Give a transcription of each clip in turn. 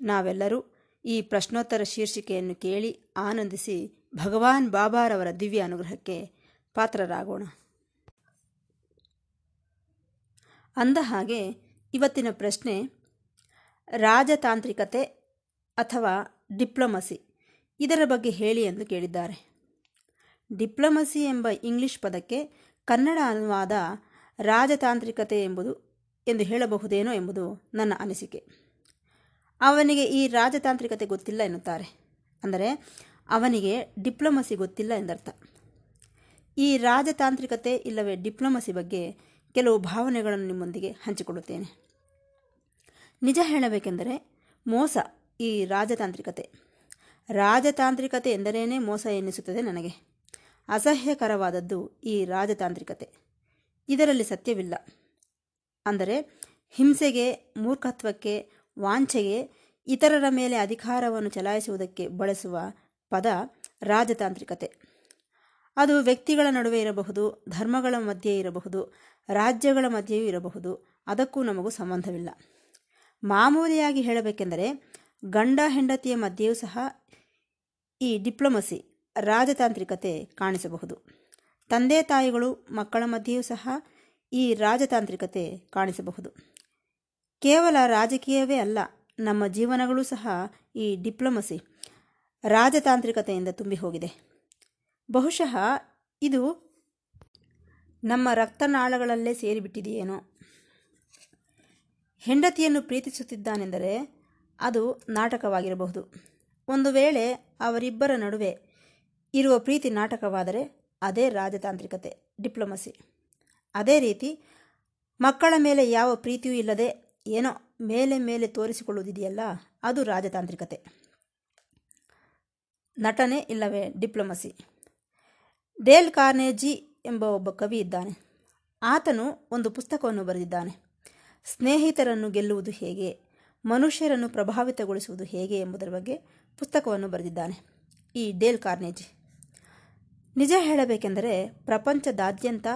ನಾವೆಲ್ಲರೂ ಈ ಪ್ರಶ್ನೋತ್ತರ ಶೀರ್ಷಿಕೆಯನ್ನು ಕೇಳಿ ಆನಂದಿಸಿ ಭಗವಾನ್ ಬಾಬಾರವರ ದಿವ್ಯ ಅನುಗ್ರಹಕ್ಕೆ ಪಾತ್ರರಾಗೋಣ. ಅಂದ ಹಾಗೆ ಇವತ್ತಿನ ಪ್ರಶ್ನೆ, ರಾಜತಾಂತ್ರಿಕತೆ ಅಥವಾ ಡಿಪ್ಲೊಮಸಿ? ಇದರ ಬಗ್ಗೆ ಹೇಳಿ ಎಂದು ಕೇಳಿದ್ದಾರೆ. ಡಿಪ್ಲೊಮಸಿ ಎಂಬ ಇಂಗ್ಲಿಷ್ ಪದಕ್ಕೆ ಕನ್ನಡ ಅನುವಾದ ರಾಜತಾಂತ್ರಿಕತೆ ಎಂಬುದು ಎಂದು ಹೇಳಬಹುದೇನೋ ಎಂಬುದು ನನ್ನ ಅನಿಸಿಕೆ. ಅವನಿಗೆ ಈ ರಾಜತಾಂತ್ರಿಕತೆ ಗೊತ್ತಿಲ್ಲ ಎನ್ನುತ್ತಾರೆ. ಅಂದರೆ ಅವನಿಗೆ ಡಿಪ್ಲೊಮಸಿ ಗೊತ್ತಿಲ್ಲ ಎಂದರ್ಥ. ಈ ರಾಜತಾಂತ್ರಿಕತೆ ಇಲ್ಲವೇ ಡಿಪ್ಲೊಮಸಿ ಬಗ್ಗೆ ಕೆಲವು ಭಾವನೆಗಳನ್ನು ನಿಮ್ಮೊಂದಿಗೆ ಹಂಚಿಕೊಳ್ಳುತ್ತೇನೆ. ನಿಜ ಹೇಳಬೇಕೆಂದರೆ ಮೋಸ ಈ ರಾಜತಾಂತ್ರಿಕತೆ. ರಾಜತಾಂತ್ರಿಕತೆ ಎಂದರೇನೇ ಮೋಸ ಎನ್ನಿಸುತ್ತದೆ ನನಗೆ. ಅಸಹ್ಯಕರವಾದದ್ದು ಈ ರಾಜತಾಂತ್ರಿಕತೆ. ಇದರಲ್ಲಿ ಸತ್ಯವಿಲ್ಲ. ಅಂದರೆ ಹಿಂಸೆಗೆ, ಮೂರ್ಖತ್ವಕ್ಕೆ ವಾಂಛೆಗೆ ಇತರರ ಮೇಲೆ ಅಧಿಕಾರವನ್ನು ಚಲಾಯಿಸುವುದಕ್ಕೆ ಬಳಸುವ ಪದ ರಾಜತಾಂತ್ರಿಕತೆ. ಅದು ವ್ಯಕ್ತಿಗಳ ನಡುವೆ ಇರಬಹುದು, ಧರ್ಮಗಳ ಮಧ್ಯೆ ಇರಬಹುದು, ರಾಜ್ಯಗಳ ಮಧ್ಯೆಯೂ ಇರಬಹುದು, ಅದಕ್ಕೂ ನಮಗೂ ಸಂಬಂಧವಿಲ್ಲ. ಮಾಮೂಲಿಯಾಗಿ ಹೇಳಬೇಕೆಂದರೆ, ಗಂಡ ಹೆಂಡತಿಯ ಮಧ್ಯೆಯೂ ಸಹ ಈ ಡಿಪ್ಲೊಮಸಿ, ರಾಜತಾಂತ್ರಿಕತೆ ಕಾಣಿಸಬಹುದು. ತಂದೆ ತಾಯಿಗಳು ಮಕ್ಕಳ ಮಧ್ಯೆಯೂ ಸಹ ಈ ರಾಜತಾಂತ್ರಿಕತೆ ಕಾಣಿಸಬಹುದು. ಕೇವಲ ರಾಜಕೀಯವೇ ಅಲ್ಲ, ನಮ್ಮ ಜೀವನಗಳು ಸಹ ಈ ಡಿಪ್ಲೊಮಸಿ, ರಾಜತಾಂತ್ರಿಕತೆಯಿಂದ ತುಂಬಿ ಹೋಗಿದೆ. ಬಹುಶಃ ಇದು ನಮ್ಮ ರಕ್ತನಾಳಗಳಲ್ಲೇ ಸೇರಿಬಿಟ್ಟಿದೆಯೇನೋ. ಹೆಂಡತಿಯನ್ನು ಪ್ರೀತಿಸುತ್ತಿದ್ದಾನೆಂದರೆ ಅದು ನಾಟಕವಾಗಿರಬಹುದು. ಒಂದು ವೇಳೆ ಅವರಿಬ್ಬರ ನಡುವೆ ಇರುವ ಪ್ರೀತಿ ನಾಟಕವಾದರೆ ಅದೇ ರಾಜತಾಂತ್ರಿಕತೆ, ಡಿಪ್ಲೊಮಸಿ. ಅದೇ ರೀತಿ ಮಕ್ಕಳ ಮೇಲೆ ಯಾವ ಪ್ರೀತಿಯೂ ಇಲ್ಲದೆ ಏನೋ ಮೇಲೆ ಮೇಲೆ ತೋರಿಸಿಕೊಳ್ಳುವುದಿದೆಯಲ್ಲ, ಅದು ರಾಜತಾಂತ್ರಿಕತೆ. ನಟನೆ ಇಲ್ಲವೇ ಡಿಪ್ಲೊಮಸಿ. ಡೇಲ್ ಕಾರ್ನೇಜಿ ಎಂಬ ಒಬ್ಬ ಕವಿ ಇದ್ದಾನೆ. ಆತನು ಒಂದು ಪುಸ್ತಕವನ್ನು ಬರೆದಿದ್ದಾನೆ. ಸ್ನೇಹಿತರನ್ನು ಗೆಲ್ಲುವುದು ಹೇಗೆ, ಮನುಷ್ಯರನ್ನು ಪ್ರಭಾವಿತಗೊಳಿಸುವುದು ಹೇಗೆ ಎಂಬುದರ ಬಗ್ಗೆ ಪುಸ್ತಕವನ್ನು ಬರೆದಿದ್ದಾನೆ ಈ ಡೇಲ್ ಕಾರ್ನೇಜಿ. ನಿಜ ಹೇಳಬೇಕೆಂದರೆ ಪ್ರಪಂಚದಾದ್ಯಂತ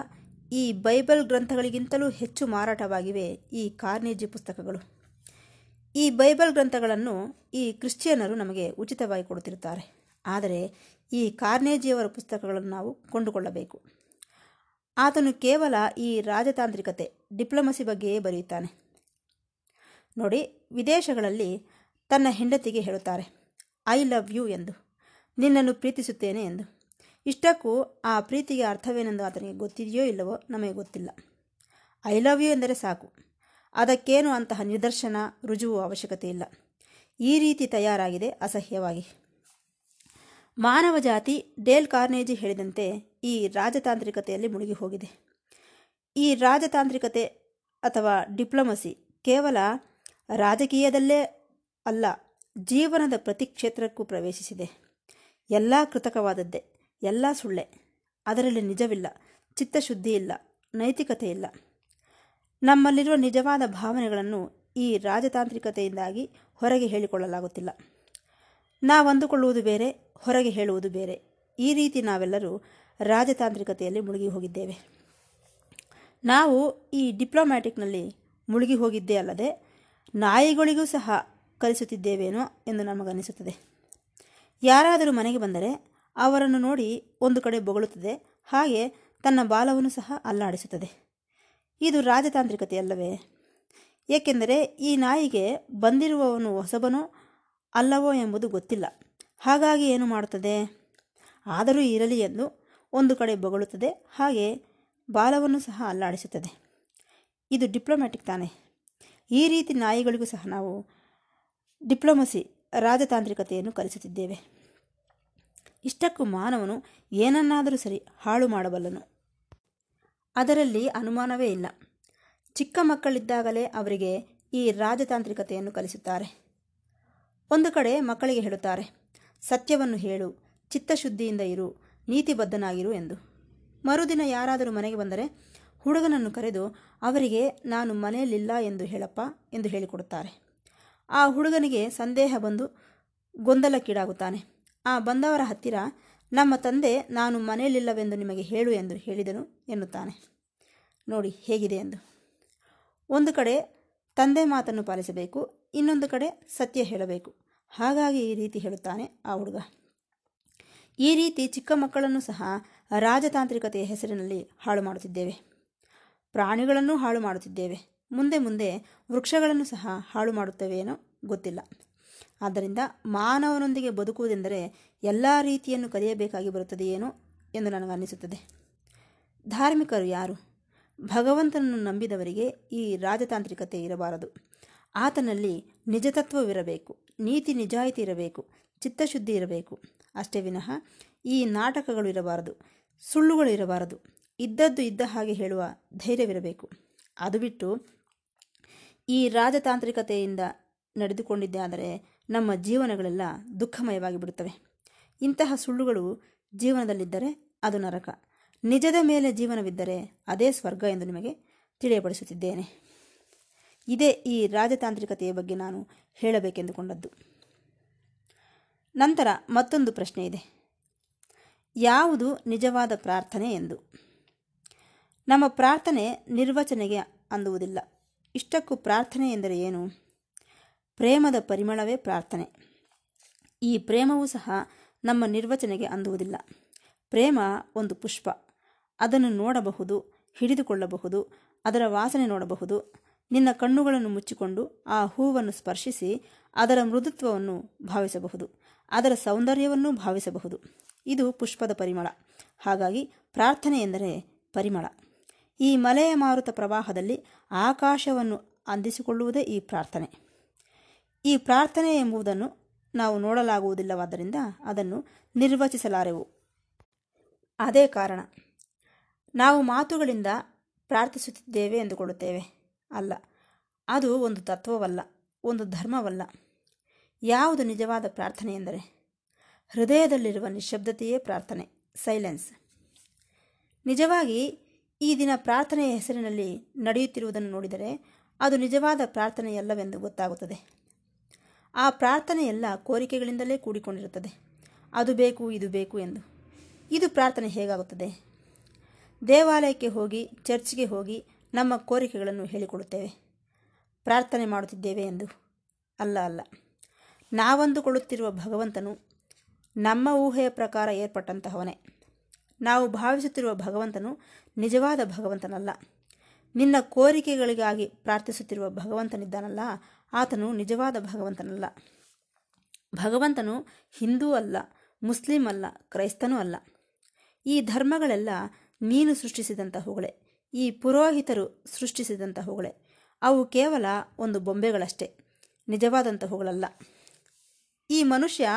ಈ ಬೈಬಲ್ ಗ್ರಂಥಗಳಿಗಿಂತಲೂ ಹೆಚ್ಚು ಮಾರಾಟವಾಗಿವೆ ಈ ಕಾರ್ನೇಜಿ ಪುಸ್ತಕಗಳು. ಈ ಬೈಬಲ್ ಗ್ರಂಥಗಳನ್ನು ಈ ಕ್ರಿಶ್ಚಿಯನ್ನರು ನಮಗೆ ಉಚಿತವಾಗಿ ಕೊಡುತ್ತಿರುತ್ತಾರೆ. ಆದರೆ ಈ ಕಾರ್ನೇಜಿಯವರ ಪುಸ್ತಕಗಳನ್ನು ನಾವು ಕೊಂಡುಕೊಳ್ಳಬೇಕು. ಆತನು ಕೇವಲ ಈ ರಾಜತಾಂತ್ರಿಕತೆ, ಡಿಪ್ಲೊಮಸಿ ಬಗ್ಗೆಯೇ ಬರೆಯುತ್ತಾನೆ. ನೋಡಿ, ವಿದೇಶಗಳಲ್ಲಿ ತನ್ನ ಹೆಂಡತಿಗೆ ಹೇಳುತ್ತಾರೆ, ಐ ಲವ್ ಯು ಎಂದು, ನಿನ್ನನ್ನು ಪ್ರೀತಿಸುತ್ತೇನೆ ಎಂದು. ಇಷ್ಟಕ್ಕೂ ಆ ಪ್ರೀತಿಗೆ ಅರ್ಥವೇನೆಂದು ಆತನಿಗೆ ಗೊತ್ತಿದೆಯೋ ಇಲ್ಲವೋ ನಮಗೆ ಗೊತ್ತಿಲ್ಲ. ಐ ಲವ್ ಯು ಎಂದರೆ ಸಾಕು. ಅದಕ್ಕೇನು ಅಂತಹ ನಿದರ್ಶನ, ರುಜುವು ಅವಶ್ಯಕತೆ ಇಲ್ಲ. ಈ ರೀತಿ ತಯಾರಾಗಿದೆ ಅಸಹ್ಯವಾಗಿ. ಮಾನವ ಜಾತಿ, ಡೇಲ್ ಕಾರ್ನೇಜಿ ಹೇಳಿದಂತೆ ಈ ರಾಜತಾಂತ್ರಿಕತೆಯಲ್ಲಿ ಮುಳುಗಿ ಹೋಗಿದೆ. ಈ ರಾಜತಾಂತ್ರಿಕತೆ ಅಥವಾ ಡಿಪ್ಲೊಮಸಿ ಕೇವಲ ರಾಜಕೀಯದಲ್ಲೇ ಅಲ್ಲ, ಜೀವನದ ಪ್ರತಿ ಕ್ಷೇತ್ರಕ್ಕೂ ಪ್ರವೇಶಿಸಿದೆ. ಎಲ್ಲ ಕೃತಕವಾದದ್ದೇ. ಎಲ್ಲ ಸುಳ್ಳೆ. ಅದರಲ್ಲಿ ನಿಜವಿಲ್ಲ ಚಿತ್ತಶುದ್ಧಿ ಇಲ್ಲ ನೈತಿಕತೆ ಇಲ್ಲ ನಮ್ಮಲ್ಲಿರುವ ನಿಜವಾದ ಭಾವನೆಗಳನ್ನು ಈ ರಾಜತಾಂತ್ರಿಕತೆಯಿಂದಾಗಿ ಹೊರಗೆ ಹೇಳಿಕೊಳ್ಳಲಾಗುತ್ತಿಲ್ಲ. ನಾವಂದುಕೊಳ್ಳುವುದು ಬೇರೆ, ಹೊರಗೆ ಹೇಳುವುದು ಬೇರೆ. ಈ ರೀತಿ ನಾವೆಲ್ಲರೂ ರಾಜತಾಂತ್ರಿಕತೆಯಲ್ಲಿ ಮುಳುಗಿ ಹೋಗಿದ್ದೇವೆ. ನಾವು ಈ ಡಿಪ್ಲೊಮ್ಯಾಟಿಕ್ನಲ್ಲಿ ಮುಳುಗಿ ಹೋಗಿದ್ದೇ ಅಲ್ಲದೆ, ನಾಯಿಗಳಿಗೂ ಸಹ ಕಲಿಸುತ್ತಿದ್ದೇವೇನೋ ಎಂದು ನಮಗನಿಸುತ್ತದೆ ಯಾರಾದರೂ ಮನೆಗೆ ಬಂದರೆ ಅವರನ್ನು ನೋಡಿ ಒಂದು ಕಡೆ ಬೊಗಳುತ್ತದೆ. ಹಾಗೆ ತನ್ನ ಬಾಲವನ್ನು ಸಹ ಅಲ್ಲಾಡಿಸುತ್ತದೆ. ಇದು ರಾಜತಾಂತ್ರಿಕತೆಯಲ್ಲವೇ? ಏಕೆಂದರೆ ಈ ನಾಯಿಗೆ ಬಂದಿರುವವನು ಹೊಸಬನೋ ಅಲ್ಲವೋ ಎಂಬುದು ಗೊತ್ತಿಲ್ಲ. ಹಾಗಾಗಿ ಏನು ಮಾಡುತ್ತದೆ? ಆದರೂ ಇರಲಿ ಎಂದು ಒಂದು ಕಡೆ ಬೊಗಳುತ್ತದೆ. ಹಾಗೆ ಬಾಲವನ್ನು ಸಹ ಅಲ್ಲಾಡಿಸುತ್ತದೆ. ಇದು ಡಿಪ್ಲೊಮ್ಯಾಟಿಕ್ ತಾನೆ. ಈ ರೀತಿ ನಾಯಿಗಳಿಗೂ ಸಹ ನಾವು ಡಿಪ್ಲೊಮಸಿ ರಾಜತಾಂತ್ರಿಕತೆಯನ್ನು ಕಲಿಸುತ್ತಿದ್ದೇವೆ. ಇಷ್ಟಕ್ಕೂ ಮಾನವನು ಏನನ್ನಾದರೂ ಸರಿ ಹಾಳು ಮಾಡಬಲ್ಲನು. ಅದರಲ್ಲಿ ಅನುಮಾನವೇ ಇಲ್ಲ. ಚಿಕ್ಕ ಮಕ್ಕಳಿದ್ದಾಗಲೇ ಅವರಿಗೆ ಈ ರಾಜತಾಂತ್ರಿಕತೆಯನ್ನು ಕಲಿಸುತ್ತಾರೆ. ಒಂದು ಕಡೆ ಮಕ್ಕಳಿಗೆ ಹೇಳುತ್ತಾರೆ, ಸತ್ಯವನ್ನು ಹೇಳು, ಚಿತ್ತಶುದ್ಧಿಯಿಂದ ಇರು, ನೀತಿಬದ್ಧನಾಗಿರು ಎಂದು. ಮರುದಿನ ಯಾರಾದರೂ ಮನೆಗೆ ಬಂದರೆ ಹುಡುಗನನ್ನು ಕರೆದು, ಅವರಿಗೆ ನಾನು ಮನೆಯಲ್ಲಿಲ್ಲ ಎಂದು ಹೇಳಪ್ಪ ಎಂದು ಹೇಳಿಕೊಡುತ್ತಾರೆ. ಆ ಹುಡುಗನಿಗೆ ಸಂದೇಹ ಬಂದು ಗೊಂದಲಕ್ಕೀಡಾಗುತ್ತಾನೆ. ಆ ಬಂದವರ ಹತ್ತಿರ, ನಮ್ಮ ತಂದೆ, ನಾನು ಮನೆಯಲ್ಲಿಲ್ಲವೆಂದು ನಿಮಗೆ ಹೇಳು ಎಂದು ಹೇಳಿದನು ಎನ್ನುತ್ತಾನೆ. ನೋಡಿ ಹೇಗಿದೆ ಎಂದು. ಒಂದು ಕಡೆ ತಂದೆ ಮಾತನ್ನು ಪಾಲಿಸಬೇಕು, ಇನ್ನೊಂದು ಕಡೆ ಸತ್ಯ ಹೇಳಬೇಕು. ಹಾಗಾಗಿ ಈ ರೀತಿ ಹೇಳುತ್ತಾನೆ ಆ ಹುಡುಗ. ಈ ರೀತಿ ಚಿಕ್ಕ ಮಕ್ಕಳನ್ನು ಸಹ ರಾಜತಾಂತ್ರಿಕತೆಯ ಹೆಸರಿನಲ್ಲಿ ಹಾಳು ಮಾಡುತ್ತಿದ್ದೇವೆ. ಪ್ರಾಣಿಗಳನ್ನು ಹಾಳು ಮಾಡುತ್ತಿದ್ದೇವೆ. ಮುಂದೆ ಮುಂದೆ ವೃಕ್ಷಗಳನ್ನು ಸಹ ಹಾಳು ಮಾಡುತ್ತೇವೇನೋ ಗೊತ್ತಿಲ್ಲ. ಆದ್ದರಿಂದ ಮಾನವನೊಂದಿಗೆ ಬದುಕುವುದೆಂದರೆ ಎಲ್ಲ ರೀತಿಯನ್ನು ಕಲಿಯಬೇಕಾಗಿ ಬರುತ್ತದೆಯೇನೋ ಎಂದು ನನಗನ್ನಿಸುತ್ತದೆ ಧಾರ್ಮಿಕರು ಯಾರು? ಭಗವಂತನನ್ನು ನಂಬಿದವರಿಗೆ ಈ ರಾಜತಾಂತ್ರಿಕತೆ ಇರಬಾರದು. ಆತನಲ್ಲಿ ನಿಜತತ್ವವಿರಬೇಕು, ನೀತಿ ನಿಜಾಯಿತಿ ಇರಬೇಕು, ಚಿತ್ತಶುದ್ಧಿ ಇರಬೇಕು. ಅಷ್ಟೇ ವಿನಃ ಈ ನಾಟಕಗಳು ಇರಬಾರದು, ಸುಳ್ಳುಗಳು ಇರಬಾರದು, ಇದ್ದದ್ದು ಇದ್ದ ಹಾಗೆ ಹೇಳುವ ಧೈರ್ಯವಿರಬೇಕು. ಅದು ಬಿಟ್ಟು ಈ ರಾಜತಾಂತ್ರಿಕತೆಯಿಂದ ನಡೆದುಕೊಂಡಿದ್ದಾದರೆ ನಮ್ಮ ಜೀವನಗಳೆಲ್ಲ ದುಃಖಮಯವಾಗಿ ಬಿಡುತ್ತವೆ. ಇಂತಹ ಸುಳ್ಳುಗಳು ಜೀವನದಲ್ಲಿದ್ದರೆ ಅದು ನರಕ. ನಿಜದ ಮೇಲೆ ಜೀವನವಿದ್ದರೆ ಅದೇ ಸ್ವರ್ಗ ಎಂದು ನಿಮಗೆ ತಿಳಿಯಪಡಿಸುತ್ತಿದ್ದೇನೆ. ಇದೇ ಈ ರಾಜತಾಂತ್ರಿಕತೆಯ ಬಗ್ಗೆ ನಾನು ಹೇಳಬೇಕೆಂದುಕೊಂಡದ್ದು. ನಂತರ ಮತ್ತೊಂದು ಪ್ರಶ್ನೆ ಇದೆ. ಯಾವುದು ನಿಜವಾದ ಪ್ರಾರ್ಥನೆ ಎಂದು? ನಮ್ಮ ಪ್ರಾರ್ಥನೆ ನಿರ್ವಚನೆಗೆ ಅಂದುವುದಿಲ್ಲ. ಇಷ್ಟಕ್ಕೂ ಪ್ರಾರ್ಥನೆ ಎಂದರೆ ಏನು? ಪ್ರೇಮದ ಪರಿಮಳವೇ ಪ್ರಾರ್ಥನೆ. ಈ ಪ್ರೇಮವೂ ಸಹ ನಮ್ಮ ನಿರ್ವಚನೆಗೆ ಅಂದುವುದಿಲ್ಲ. ಪ್ರೇಮ ಒಂದು ಪುಷ್ಪ. ಅದನ್ನು ನೋಡಬಹುದು, ಹಿಡಿದುಕೊಳ್ಳಬಹುದು, ಅದರ ವಾಸನೆ ನೋಡಬಹುದು, ನಿನ್ನ ಕಣ್ಣುಗಳನ್ನು ಮುಚ್ಚಿಕೊಂಡು ಆ ಹೂವನ್ನು ಸ್ಪರ್ಶಿಸಿ ಅದರ ಮೃದುತ್ವವನ್ನು ಭಾವಿಸಬಹುದು, ಅದರ ಸೌಂದರ್ಯವನ್ನು ಭಾವಿಸಬಹುದು. ಇದು ಪುಷ್ಪದ ಪರಿಮಳ. ಹಾಗಾಗಿ ಪ್ರಾರ್ಥನೆ ಎಂದರೆ ಪರಿಮಳ. ಈ ಮಲೆಯ ಮಾರುತ ಪ್ರವಾಹದಲ್ಲಿ ಆಕಾಶವನ್ನು ಅಂದಿಸಿಕೊಳ್ಳುವುದೇ ಈ ಪ್ರಾರ್ಥನೆ. ಈ ಪ್ರಾರ್ಥನೆ ಎಂಬುದನ್ನು ನಾವು ನೋಡಲಾಗುವುದಿಲ್ಲವಾದ್ದರಿಂದ ಅದನ್ನು ನಿರ್ವಚಿಸಲಾರೆವು. ಅದೇ ಕಾರಣ, ನಾವು ಮಾತುಗಳಿಂದ ಪ್ರಾರ್ಥಿಸುತ್ತಿದ್ದೇವೆ ಎಂದುಕೊಳ್ಳುತ್ತೇವೆ. ಅಲ್ಲ, ಅದು ಒಂದು ತತ್ವವಲ್ಲ, ಒಂದು ಧರ್ಮವಲ್ಲ. ಯಾವುದು ನಿಜವಾದ ಪ್ರಾರ್ಥನೆ ಎಂದರೆ, ಹೃದಯದಲ್ಲಿರುವ ನಿಶಬ್ದತೆಯೇ ಪ್ರಾರ್ಥನೆ, ಸೈಲೆನ್ಸ್. ನಿಜವಾಗಿ, ಈ ದಿನ ಪ್ರಾರ್ಥನೆಯ ಹೆಸರಿನಲ್ಲಿ ನಡೆಯುತ್ತಿರುವುದನ್ನು ನೋಡಿದರೆ ಅದು ನಿಜವಾದ ಪ್ರಾರ್ಥನೆಯಲ್ಲವೆಂದು ಗೊತ್ತಾಗುತ್ತದೆ. ಆ ಪ್ರಾರ್ಥನೆ ಎಲ್ಲ ಕೋರಿಕೆಗಳಿಂದಲೇ ಕೂಡಿಕೊಂಡಿರುತ್ತದೆ. ಅದು ಬೇಕು, ಇದು ಬೇಕು ಎಂದು. ಇದು ಪ್ರಾರ್ಥನೆ ಹೇಗಾಗುತ್ತದೆ? ದೇವಾಲಯಕ್ಕೆ ಹೋಗಿ, ಚರ್ಚ್ಗೆ ಹೋಗಿ ನಮ್ಮ ಕೋರಿಕೆಗಳನ್ನು ಹೇಳಿಕೊಡುತ್ತೇವೆ. ಪ್ರಾರ್ಥನೆ ಮಾಡುತ್ತಿದ್ದೇವೆ ಎಂದು. ಅಲ್ಲ ಅಲ್ಲ. ನಾವಂದುಕೊಳ್ಳುತ್ತಿರುವ ಭಗವಂತನು ನಮ್ಮ ಊಹೆಯ ಪ್ರಕಾರ ಏರ್ಪಟ್ಟಂತಹವನೇ. ನಾವು ಭಾವಿಸುತ್ತಿರುವ ಭಗವಂತನು ನಿಜವಾದ ಭಗವಂತನಲ್ಲ. ನಿನ್ನ ಕೋರಿಕೆಗಳಿಗಾಗಿ ಪ್ರಾರ್ಥಿಸುತ್ತಿರುವ ಭಗವಂತನಿದ್ದಾನಲ್ಲ ಆತನು ನಿಜವಾದ ಭಗವಂತನಲ್ಲ. ಭಗವಂತನು ಹಿಂದೂ ಅಲ್ಲ, ಮುಸ್ಲಿಂ ಅಲ್ಲ, ಕ್ರೈಸ್ತನೂ ಅಲ್ಲ. ಈ ಧರ್ಮಗಳೆಲ್ಲ ನೀನು ಸೃಷ್ಟಿಸಿದಂತಹವುಗಳೇ, ಈ ಪುರೋಹಿತರು ಸೃಷ್ಟಿಸಿದಂತಹವುಗಳೇ. ಅವು ಕೇವಲ ಒಂದು ಬೊಂಬೆಗಳಷ್ಟೇ, ನಿಜವಾದಂತಹವುಗಳಲ್ಲ. ಈ ಮನುಷ್ಯ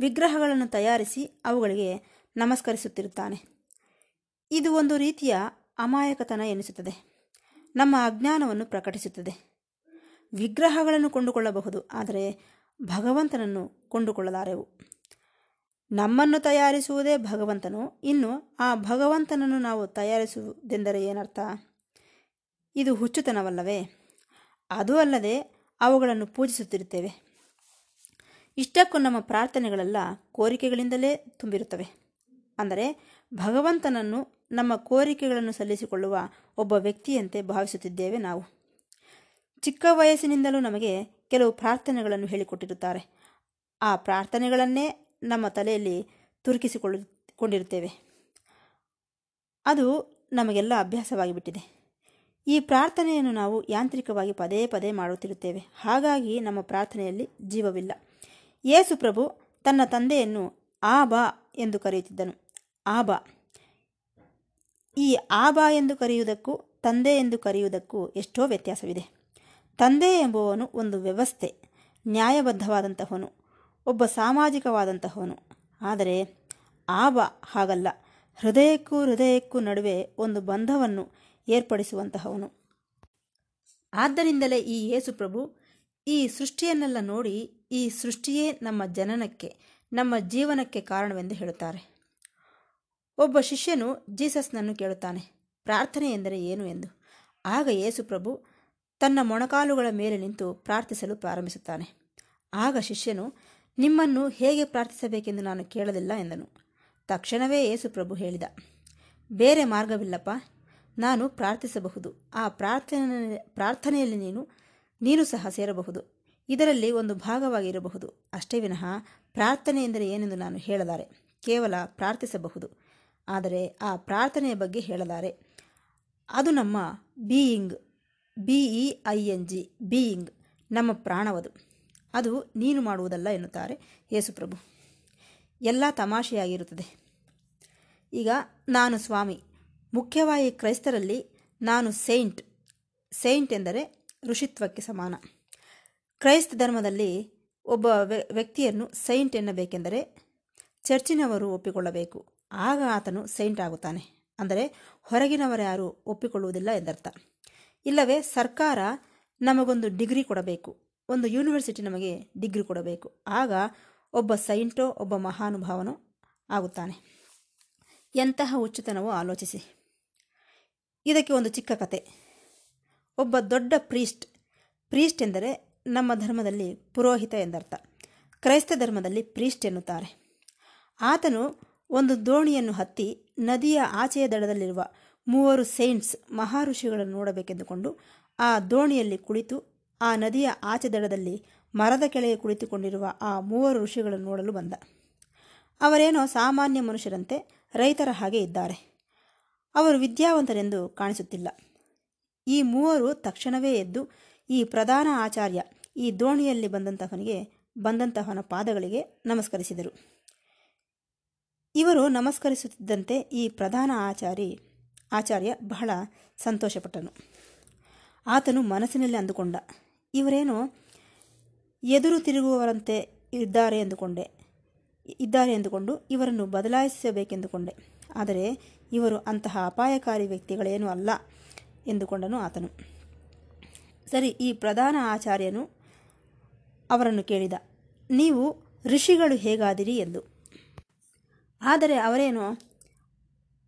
ವಿಗ್ರಹಗಳನ್ನು ತಯಾರಿಸಿ ಅವುಗಳಿಗೆ ನಮಸ್ಕರಿಸುತ್ತಿರುತ್ತಾನೆ. ಇದು ಒಂದು ರೀತಿಯ ಅಮಾಯಕತನ ಎನಿಸುತ್ತದೆ. ನಮ್ಮ ಅಜ್ಞಾನವನ್ನು ಪ್ರಕಟಿಸುತ್ತದೆ. ವಿಗ್ರಹಗಳನ್ನು ಕೊಂಡುಕೊಳ್ಳಬಹುದು, ಆದರೆ ಭಗವಂತನನ್ನು ಕೊಂಡುಕೊಳ್ಳಲಾರೆವು. ನಮ್ಮನ್ನು ತಯಾರಿಸುವುದೇ ಭಗವಂತನು. ಇನ್ನು ಆ ಭಗವಂತನನ್ನು ನಾವು ತಯಾರಿಸುವುದೆಂದರೆ ಏನರ್ಥ? ಇದು ಹುಚ್ಚುತನವಲ್ಲವೇ? ಅದೂ ಅಲ್ಲದೆ ಅವುಗಳನ್ನು ಪೂಜಿಸುತ್ತಿರುತ್ತೇವೆ. ಇಷ್ಟಕ್ಕೂ ನಮ್ಮ ಪ್ರಾರ್ಥನೆಗಳೆಲ್ಲ ಕೋರಿಕೆಗಳಿಂದಲೇ ತುಂಬಿರುತ್ತವೆ. ಅಂದರೆ ಭಗವಂತನನ್ನು ನಮ್ಮ ಕೋರಿಕೆಗಳನ್ನು ಸಲ್ಲಿಸಿಕೊಳ್ಳುವ ಒಬ್ಬ ವ್ಯಕ್ತಿಯಂತೆ ಭಾವಿಸುತ್ತಿದ್ದೇವೆ ನಾವು. ಚಿಕ್ಕ ವಯಸ್ಸಿನಿಂದಲೂ ನಮಗೆ ಕೆಲವು ಪ್ರಾರ್ಥನೆಗಳನ್ನು ಹೇಳಿಕೊಟ್ಟಿರುತ್ತಾರೆ. ಆ ಪ್ರಾರ್ಥನೆಗಳನ್ನೇ ನಮ್ಮ ತಲೆಯಲ್ಲಿ ತುರುಕಿಸಿಕೊಳ್ಳು ಅದು ನಮಗೆಲ್ಲ ಅಭ್ಯಾಸವಾಗಿಬಿಟ್ಟಿದೆ. ಈ ಪ್ರಾರ್ಥನೆಯನ್ನು ನಾವು ಯಾಂತ್ರಿಕವಾಗಿ ಪದೇ ಪದೇ ಮಾಡುತ್ತಿರುತ್ತೇವೆ. ಹಾಗಾಗಿ ನಮ್ಮ ಪ್ರಾರ್ಥನೆಯಲ್ಲಿ ಜೀವವಿಲ್ಲ. ಯೇಸು ಪ್ರಭು ತನ್ನ ತಂದೆಯನ್ನು ಆಬಾ ಎಂದು ಕರೆಯುತ್ತಿದ್ದನು. ಆಬಾ. ಈ ಆಬಾ ಎಂದು ಕರೆಯುವುದಕ್ಕೂ ತಂದೆ ಎಂದು ಕರೆಯುವುದಕ್ಕೂ ಎಷ್ಟೋ ವ್ಯತ್ಯಾಸವಿದೆ. ತಂದೆ ಎಂಬುವನು ಒಂದು ವ್ಯವಸ್ಥೆ, ನ್ಯಾಯಬದ್ಧವಾದಂತಹವನು, ಒಬ್ಬ ಸಾಮಾಜಿಕವಾದಂತಹವನು. ಆದರೆ ಆಬ ಹಾಗಲ್ಲ, ಹೃದಯಕ್ಕೂ ಹೃದಯಕ್ಕೂ ನಡುವೆ ಒಂದು ಬಂಧವನ್ನು ಏರ್ಪಡಿಸುವಂತಹವನು. ಆದ್ದರಿಂದಲೇ ಈ ಯೇಸುಪ್ರಭು ಈ ಸೃಷ್ಟಿಯನ್ನೆಲ್ಲ ನೋಡಿ ಈ ಸೃಷ್ಟಿಯೇ ನಮ್ಮ ಜನನಕ್ಕೆ, ನಮ್ಮ ಜೀವನಕ್ಕೆ ಕಾರಣವೆಂದು ಹೇಳುತ್ತಾರೆ. ಒಬ್ಬ ಶಿಷ್ಯನು ಜೀಸಸ್ನನ್ನು ಕೇಳುತ್ತಾನೆ, ಪ್ರಾರ್ಥನೆ ಎಂದರೆ ಏನು ಎಂದು? ಆಗ ಯೇಸುಪ್ರಭು ತನ್ನ ಮೊಣಕಾಲುಗಳ ಮೇಲೆ ನಿಂತು ಪ್ರಾರ್ಥಿಸಲು ಪ್ರಾರಂಭಿಸುತ್ತಾನೆ. ಆಗ ಶಿಷ್ಯನು, ನಿಮ್ಮನ್ನು ಹೇಗೆ ಪ್ರಾರ್ಥಿಸಬೇಕೆಂದು ನಾನು ಕೇಳಲಿಲ್ಲ ಎಂದನು. ತಕ್ಷಣವೇ ಯೇಸುಪ್ರಭು ಹೇಳಿದ, ಬೇರೆ ಮಾರ್ಗವಿಲ್ಲಪ್ಪ, ನಾನು ಪ್ರಾರ್ಥಿಸಬಹುದು. ಆ ಪ್ರಾರ್ಥನೆ, ಪ್ರಾರ್ಥನೆಯಲ್ಲಿ ನೀನು ನೀನು ಸಹ ಸೇರಬಹುದು. ಇದರಲ್ಲಿ ಒಂದು ಭಾಗವಾಗಿರಬಹುದು. ಅಷ್ಟೇ ವಿನಃ ಪ್ರಾರ್ಥನೆ ಎಂದರೆ ಏನೆಂದು ನಾನು ಹೇಳಲಾರೆ. ಕೇವಲ ಪ್ರಾರ್ಥಿಸಬಹುದು. ಆದರೆ ಆ ಪ್ರಾರ್ಥನೆಯ ಬಗ್ಗೆ ಹೇಳಲಾರೆ. ಅದು ನಮ್ಮ being. B E I N G being ನಮ್ಮ ಪ್ರಾಣವದು. ಅದು ನೀನು ಮಾಡುವುದಲ್ಲ ಎನ್ನುತ್ತಾರೆ ಯೇಸುಪ್ರಭು. ಎಲ್ಲ ತಮಾಷೆಯಾಗಿರುತ್ತದೆ. ಈಗ ನಾನು ಸ್ವಾಮಿ, ಮುಖ್ಯವಾಗಿ ಕ್ರೈಸ್ತರಲ್ಲಿ ನಾನು ಸೈಂಟ್ ಸೈಂಟ್ ಎಂದರೆ ಋಷಿತ್ವಕ್ಕೆ ಸಮಾನ. ಕ್ರೈಸ್ತ ಧರ್ಮದಲ್ಲಿ ಒಬ್ಬ ವ್ಯಕ್ತಿಯನ್ನು ಸೈಂಟ್ ಎನ್ನಬೇಕೆಂದರೆ ಚರ್ಚಿನವರು ಒಪ್ಪಿಕೊಳ್ಳಬೇಕು. ಆಗ ಆತನು ಸೈಂಟ್ ಆಗುತ್ತಾನೆ. ಅಂದರೆ ಹೊರಗಿನವರ್ಯಾರು ಒಪ್ಪಿಕೊಳ್ಳುವುದಿಲ್ಲ ಎಂದರ್ಥ. ಇಲ್ಲವೇ ಸರ್ಕಾರ ನಮಗೊಂದು ಡಿಗ್ರಿ ಕೊಡಬೇಕು. ಒಂದು ಯೂನಿವರ್ಸಿಟಿ ನಮಗೆ ಡಿಗ್ರಿ ಕೊಡಬೇಕು. ಆಗ ಒಬ್ಬ ಸೈಂಟೋ, ಒಬ್ಬ ಮಹಾನುಭಾವನೋ ಆಗುತ್ತಾನೆ. ಎಂತಹ ಹುಚ್ಚುತನವೋ ಆಲೋಚಿಸಿ. ಇದಕ್ಕೆ ಒಂದು ಚಿಕ್ಕ ಕತೆ. ಒಬ್ಬ ದೊಡ್ಡ ಪ್ರೀಸ್ಟ್. ಪ್ರೀಸ್ಟ್ ಎಂದರೆ ನಮ್ಮ ಧರ್ಮದಲ್ಲಿ ಪುರೋಹಿತ ಎಂದರ್ಥ. ಕ್ರೈಸ್ತ ಧರ್ಮದಲ್ಲಿ ಪ್ರೀಸ್ಟ್ ಎನ್ನುತ್ತಾರೆ. ಆತನು ಒಂದು ದೋಣಿಯನ್ನು ಹತ್ತಿ ನದಿಯ ಆಚೆಯ ದಡದಲ್ಲಿರುವ ಮೂವರು ಸೈಂಟ್ಸ್ ಮಹಾಋಷಿಗಳನ್ನು ನೋಡಬೇಕೆಂದುಕೊಂಡು ಆ ದೋಣಿಯಲ್ಲಿ ಕುಳಿತು ಆ ನದಿಯ ಆಚೆ ದಡದಲ್ಲಿ ಮರದ ಕೆಳಗೆ ಕುಳಿತುಕೊಂಡಿರುವ ಆ ಮೂವರು ಋಷಿಗಳನ್ನು ನೋಡಲು ಬಂದ. ಅವರೇನೋ ಸಾಮಾನ್ಯ ಮನುಷ್ಯರಂತೆ ರೈತರ ಹಾಗೆ ಇದ್ದಾರೆ. ಅವರು ವಿದ್ಯಾವಂತರೆಂದು ಕಾಣಿಸುತ್ತಿಲ್ಲ. ಈ ಮೂವರು ತಕ್ಷಣವೇ ಎದ್ದು ಈ ಪ್ರಧಾನ ಆಚಾರ್ಯ ಈ ದೋಣಿಯಲ್ಲಿ ಬಂದಂತಹವನಿಗೆ, ಬಂದಂತಹವನ ಪಾದಗಳಿಗೆ ನಮಸ್ಕರಿಸಿದರು. ಇವರು ನಮಸ್ಕರಿಸುತ್ತಿದ್ದಂತೆ ಈ ಪ್ರಧಾನ ಆಚಾರಿ ಆಚಾರ್ಯ ಬಹಳ ಸಂತೋಷಪಟ್ಟನು. ಆತನು ಮನಸ್ಸಿನಲ್ಲಿ ಅಂದುಕೊಂಡ, ಇವರೇನು ಎದುರು ತಿರುಗುವವರಂತೆ ಇದ್ದಾರೆ ಎಂದುಕೊಂಡೆ ಇದ್ದಾರೆ ಎಂದುಕೊಂಡು ಇವರನ್ನು ಬದಲಾಯಿಸಬೇಕೆಂದುಕೊಂಡೆ. ಆದರೆ ಇವರು ಅಂತಹ ಅಪಾಯಕಾರಿ ವ್ಯಕ್ತಿಗಳೇನೂ ಅಲ್ಲ, ಎಂದುಕೊಂಡನು ಆತನು. ಸರಿ, ಈ ಪ್ರಧಾನ ಆಚಾರ್ಯನು ಅವರನ್ನು ಕೇಳಿದ, ನೀವು ಋಷಿಗಳು ಹೇಗಾದಿರಿ? ಎಂದು. ಆದರೆ ಅವರೇನು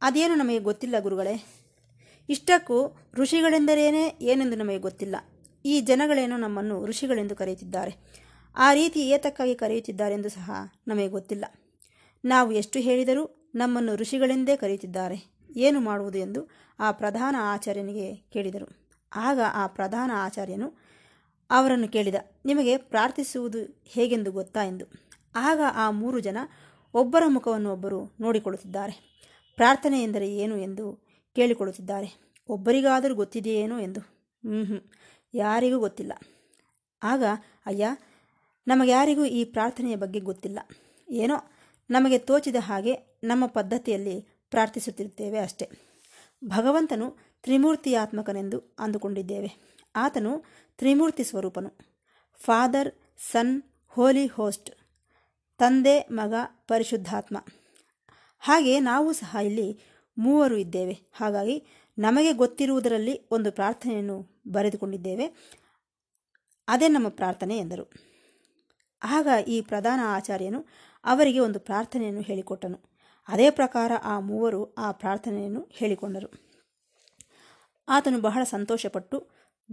ಅದೇನು ನಮಗೆ ಗೊತ್ತಿಲ್ಲ ಗುರುಗಳೇ? ಇಷ್ಟಕ್ಕೂ ಋಷಿಗಳೆಂದರೇನೇ ಏನೆಂದು ನಮಗೆ ಗೊತ್ತಿಲ್ಲ. ಈ ಜನಗಳೇನು ನಮ್ಮನ್ನು ಋಷಿಗಳೆಂದು ಕರೆಯುತ್ತಿದ್ದಾರೆ. ಆ ರೀತಿ ಏತಕ್ಕಾಗಿ ಕರೆಯುತ್ತಿದ್ದಾರೆಂದು ಸಹ ನಮಗೆ ಗೊತ್ತಿಲ್ಲ. ನಾವು ಎಷ್ಟು ಹೇಳಿದರೂ ನಮ್ಮನ್ನು ಋಷಿಗಳೆಂದೇ ಕರೆಯುತ್ತಿದ್ದಾರೆ. ಏನು ಮಾಡುವುದು ಎಂದು ಆ ಪ್ರಧಾನ ಆಚಾರ್ಯನಿಗೆ ಕೇಳಿದರು. ಆಗ ಆ ಪ್ರಧಾನ ಆಚಾರ್ಯನು ಅವರನ್ನು ಕೇಳಿದ, ನಿಮಗೆ ಪ್ರಾರ್ಥಿಸುವುದು ಹೇಗೆಂದು ಗೊತ್ತಾ? ಎಂದು. ಆಗ ಆ ಮೂರು ಜನ ಒಬ್ಬರ ಮುಖವನ್ನು ಒಬ್ಬರು ನೋಡಿಕೊಳ್ಳುತ್ತಿದ್ದಾರೆ. ಪ್ರಾರ್ಥನೆ ಎಂದರೆ ಏನು ಎಂದು ಕೇಳಿಕೊಳ್ಳುತ್ತಿದ್ದಾರೆ. ಒಬ್ಬರಿಗಾದರೂ ಗೊತ್ತಿದೆಯೇನೋ ಎಂದು. ಹ್ಞೂ ಯಾರಿಗೂ ಗೊತ್ತಿಲ್ಲ. ಆಗ, ಅಯ್ಯ, ನಮಗ್ಯಾರಿಗೂ ಈ ಪ್ರಾರ್ಥನೆಯ ಬಗ್ಗೆ ಗೊತ್ತಿಲ್ಲ. ಏನೋ, ನಮಗೆ ತೋಚಿದ ಹಾಗೆ ನಮ್ಮ ಪದ್ಧತಿಯಲ್ಲಿ ಪ್ರಾರ್ಥಿಸುತ್ತಿರುತ್ತೇವೆ ಅಷ್ಟೆ. ಭಗವಂತನು ತ್ರಿಮೂರ್ತಿಯಾತ್ಮಕನೆಂದು ಅಂದುಕೊಂಡಿದ್ದೇವೆ. ಆತನು ತ್ರಿಮೂರ್ತಿ ಸ್ವರೂಪನು. ಫಾದರ್ ಸನ್ ಹೋಲಿ ಹೋಸ್ಟ್ ತಂದೆ, ಮಗ, ಪರಿಶುದ್ಧಾತ್ಮ. ಹಾಗೆ ನಾವು ಸಹ ಇಲ್ಲಿ ಮೂವರು ಇದ್ದೇವೆ. ಹಾಗಾಗಿ ನಮಗೆ ಗೊತ್ತಿರುವುದರಲ್ಲಿ ಒಂದು ಪ್ರಾರ್ಥನೆಯನ್ನು ಬರೆದುಕೊಂಡಿದ್ದೇವೆ. ಅದೇ ನಮ್ಮ ಪ್ರಾರ್ಥನೆ ಎಂದರು. ಆಗ ಈ ಪ್ರಧಾನ ಆಚಾರ್ಯನು ಅವರಿಗೆ ಒಂದು ಪ್ರಾರ್ಥನೆಯನ್ನು ಹೇಳಿಕೊಟ್ಟನು. ಅದೇ ಪ್ರಕಾರ ಆ ಮೂವರು ಆ ಪ್ರಾರ್ಥನೆಯನ್ನು ಹೇಳಿಕೊಂಡರು. ಆತನು ಬಹಳ ಸಂತೋಷಪಟ್ಟು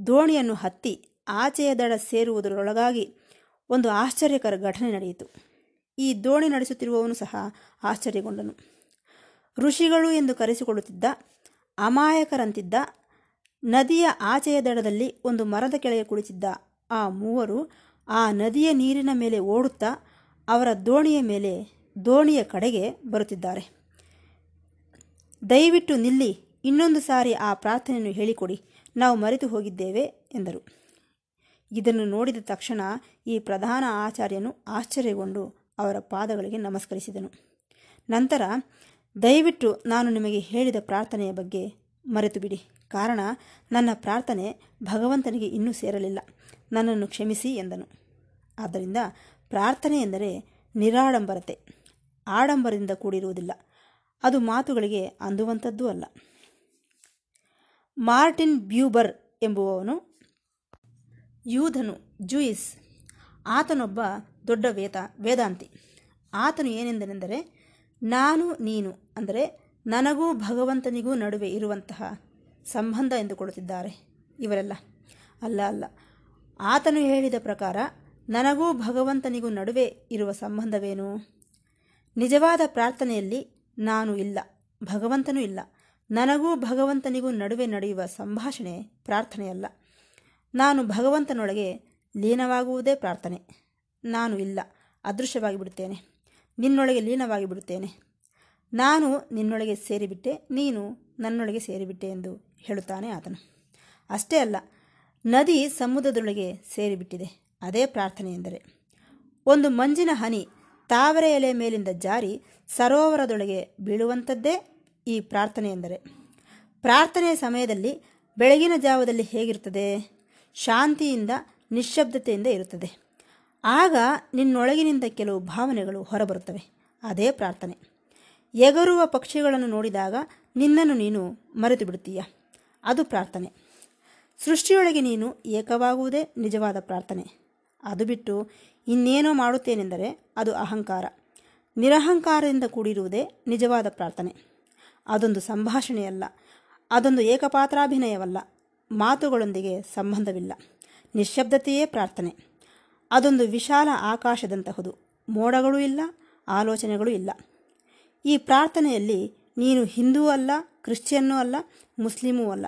ದೋಣಿಯನ್ನು ಹತ್ತಿ ಆಚೆಯ ದಡ ಸೇರುವುದರೊಳಗಾಗಿ ಒಂದು ಆಶ್ಚರ್ಯಕರ ಘಟನೆ ನಡೆಯಿತು. ಈ ದೋಣಿ ನಡೆಸುತ್ತಿರುವವನು ಸಹ ಆಶ್ಚರ್ಯಗೊಂಡನು. ಋಷಿಗಳು ಎಂದು ಕರೆಸಿಕೊಳ್ಳುತ್ತಿದ್ದ, ಅಮಾಯಕರಂತಿದ್ದ, ನದಿಯ ಆಚೆಯ ದಡದಲ್ಲಿ ಒಂದು ಮರದ ಕೆಳಗೆ ಕುಳಿತಿದ್ದ ಆ ಮೂವರು ಆ ನದಿಯ ನೀರಿನ ಮೇಲೆ ಓಡುತ್ತಾ ಅವರ ದೋಣಿಯ ಮೇಲೆ, ದೋಣಿಯ ಕಡೆಗೆ ಬರುತ್ತಿದ್ದಾರೆ. ದಯವಿಟ್ಟು ನಿಲ್ಲಿ, ಇನ್ನೊಂದು ಸಾರಿ ಆ ಪ್ರಾರ್ಥನೆಯನ್ನು ಹೇಳಿಕೊಡಿ, ನಾವು ಮರೆತು ಹೋಗಿದ್ದೇವೆ ಎಂದರು. ಇದನ್ನು ನೋಡಿದ ತಕ್ಷಣ ಈ ಪ್ರಧಾನ ಆಚಾರ್ಯನು ಆಶ್ಚರ್ಯಗೊಂಡು ಅವರ ಪಾದಗಳಿಗೆ ನಮಸ್ಕರಿಸಿದನು. ನಂತರ, ದಯವಿಟ್ಟು ನಾನು ನಿಮಗೆ ಹೇಳಿದ ಪ್ರಾರ್ಥನೆಯ ಬಗ್ಗೆ ಮರೆತು ಬಿಡಿ ಕಾರಣ, ನನ್ನ ಪ್ರಾರ್ಥನೆ ಭಗವಂತನಿಗೆ ಇನ್ನೂ ಸೇರಲಿಲ್ಲ. ನನ್ನನ್ನು ಕ್ಷಮಿಸಿ ಎಂದನು. ಆದ್ದರಿಂದ ಪ್ರಾರ್ಥನೆ ಎಂದರೆ ನಿರಾಡಂಬರತೆ. ಆಡಂಬರದಿಂದ ಕೂಡಿರುವುದಿಲ್ಲ. ಅದು ಮಾತುಗಳಿಗೆ ಅಂದುವಂಥದ್ದೂ ಅಲ್ಲ. ಮಾರ್ಟಿನ್ ಬ್ಯೂಬರ್ ಎಂಬುವವನು, ಯೂಧನು ಜೂಯಿಸ್, ಆತನೊಬ್ಬ ದೊಡ್ಡ ವೇದ, ವೇದಾಂತಿ. ಆತನು ಏನೆಂದನೆಂದರೆ, ನಾನು, ನೀನು, ಅಂದರೆ ನನಗೂ ಭಗವಂತನಿಗೂ ನಡುವೆ ಇರುವಂತಹ ಸಂಬಂಧ ಎಂದುಕೊಳ್ಳುತ್ತಿದ್ದಾರೆ. ಇವರೆಲ್ಲ. ಅಲ್ಲ ಅಲ್ಲ. ಆತನು ಹೇಳಿದ ಪ್ರಕಾರ, ನನಗೂ ಭಗವಂತನಿಗೂ ನಡುವೆ ಇರುವ ಸಂಬಂಧವೇನು? ನಿಜವಾದ ಪ್ರಾರ್ಥನೆಯಲ್ಲಿ ನಾನು ಇಲ್ಲ, ಭಗವಂತನೂ ಇಲ್ಲ. ನನಗೂ ಭಗವಂತನಿಗೂ ನಡುವೆ ನಡೆಯುವ ಸಂಭಾಷಣೆ, ಪ್ರಾರ್ಥನೆಯಲ್ಲ. ನಾನು ಭಗವಂತನೊಳಗೆ ಲೀನವಾಗುವುದೇ ಪ್ರಾರ್ಥನೆ. ನಾನು ಇಲ್ಲ. ಅದೃಶ್ಯವಾಗಿ ಬಿಡುತ್ತೇನೆ. ನಿನ್ನೊಳಗೆ ಲೀನವಾಗಿ ಬಿಡುತ್ತೇನೆ. ನಾನು ನಿನ್ನೊಳಗೆ ಸೇರಿಬಿಟ್ಟೆ, ನೀನು ನನ್ನೊಳಗೆ ಸೇರಿಬಿಟ್ಟೆ ಎಂದು ಹೇಳುತ್ತಾನೆ ಆತನು. ಅಷ್ಟೇ ಅಲ್ಲ, ನದಿ ಸಮುದ್ರದೊಳಗೆ ಸೇರಿಬಿಟ್ಟಿದೆ. ಅದೇ ಪ್ರಾರ್ಥನೆ ಎಂದರೆ, ಒಂದು ಮಂಜಿನ ಹನಿ ತಾವರೆ ಎಲೆ ಮೇಲಿಂದ ಜಾರಿ ಸರೋವರದೊಳಗೆ ಬೀಳುವಂಥದ್ದೇ ಈ ಪ್ರಾರ್ಥನೆ ಎಂದರೆ ಪ್ರಾರ್ಥನೆಯ ಸಮಯದಲ್ಲಿ ಬೆಳಗಿನ ಜಾವದಲ್ಲಿ ಹೇಗಿರುತ್ತದೆ? ಶಾಂತಿಯಿಂದ, ನಿಶ್ಶಬ್ದತೆಯಿಂದ ಇರುತ್ತದೆ. ಆಗ ನಿನ್ನೊಳಗಿನಿಂದ ಕೆಲವು ಭಾವನೆಗಳು ಹೊರಬರುತ್ತವೆ. ಅದೇ ಪ್ರಾರ್ಥನೆ. ಎಗರುವ ಪಕ್ಷಿಗಳನ್ನು ನೋಡಿದಾಗ ನಿನ್ನನ್ನು ನೀನು ಮರೆತು ಬಿಡುತ್ತೀಯ ಅದು ಪ್ರಾರ್ಥನೆ. ಸೃಷ್ಟಿಯೊಳಗೆ ನೀನು ಏಕವಾಗುವುದೇ ನಿಜವಾದ ಪ್ರಾರ್ಥನೆ. ಅದು ಬಿಟ್ಟು ಇನ್ನೇನೋ ಮಾಡುತ್ತೇನೆಂದರೆ ಅದು ಅಹಂಕಾರ. ನಿರಹಂಕಾರದಿಂದ ಕೂಡಿರುವುದೇ ನಿಜವಾದ ಪ್ರಾರ್ಥನೆ. ಅದೊಂದು ಸಂಭಾಷಣೆಯಲ್ಲ. ಅದೊಂದು ಏಕಪಾತ್ರಾಭಿನಯವಲ್ಲ. ಮಾತುಗಳೊಂದಿಗೆ ಸಂಬಂಧವಿಲ್ಲ. ನಿಶ್ಶಬ್ದತೆಯೇ ಪ್ರಾರ್ಥನೆ. ಅದೊಂದು ವಿಶಾಲ ಆಕಾಶದಂತಹುದು. ಮೋಡಗಳೂ ಇಲ್ಲ, ಆಲೋಚನೆಗಳೂ ಇಲ್ಲ. ಈ ಪ್ರಾರ್ಥನೆಯಲ್ಲಿ ನೀನು ಹಿಂದೂ ಅಲ್ಲ, ಕ್ರಿಶ್ಚಿಯನ್ನೂ ಅಲ್ಲ, ಮುಸ್ಲಿಮೂ ಅಲ್ಲ.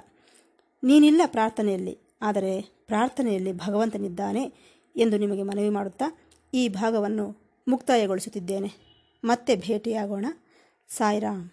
ನೀನಿಲ್ಲ ಪ್ರಾರ್ಥನೆಯಲ್ಲಿ, ಆದರೆ ಪ್ರಾರ್ಥನೆಯಲ್ಲಿ ಭಗವಂತನಿದ್ದಾನೆ ಎಂದು ನಿಮಗೆ ಮನವಿ ಮಾಡುತ್ತಾ ಈ ಭಾಗವನ್ನು ಮುಕ್ತಾಯಗೊಳಿಸುತ್ತಿದ್ದೇನೆ. ಮತ್ತೆ ಭೇಟಿಯಾಗೋಣ. ಸಾಯಿರಾಮ್.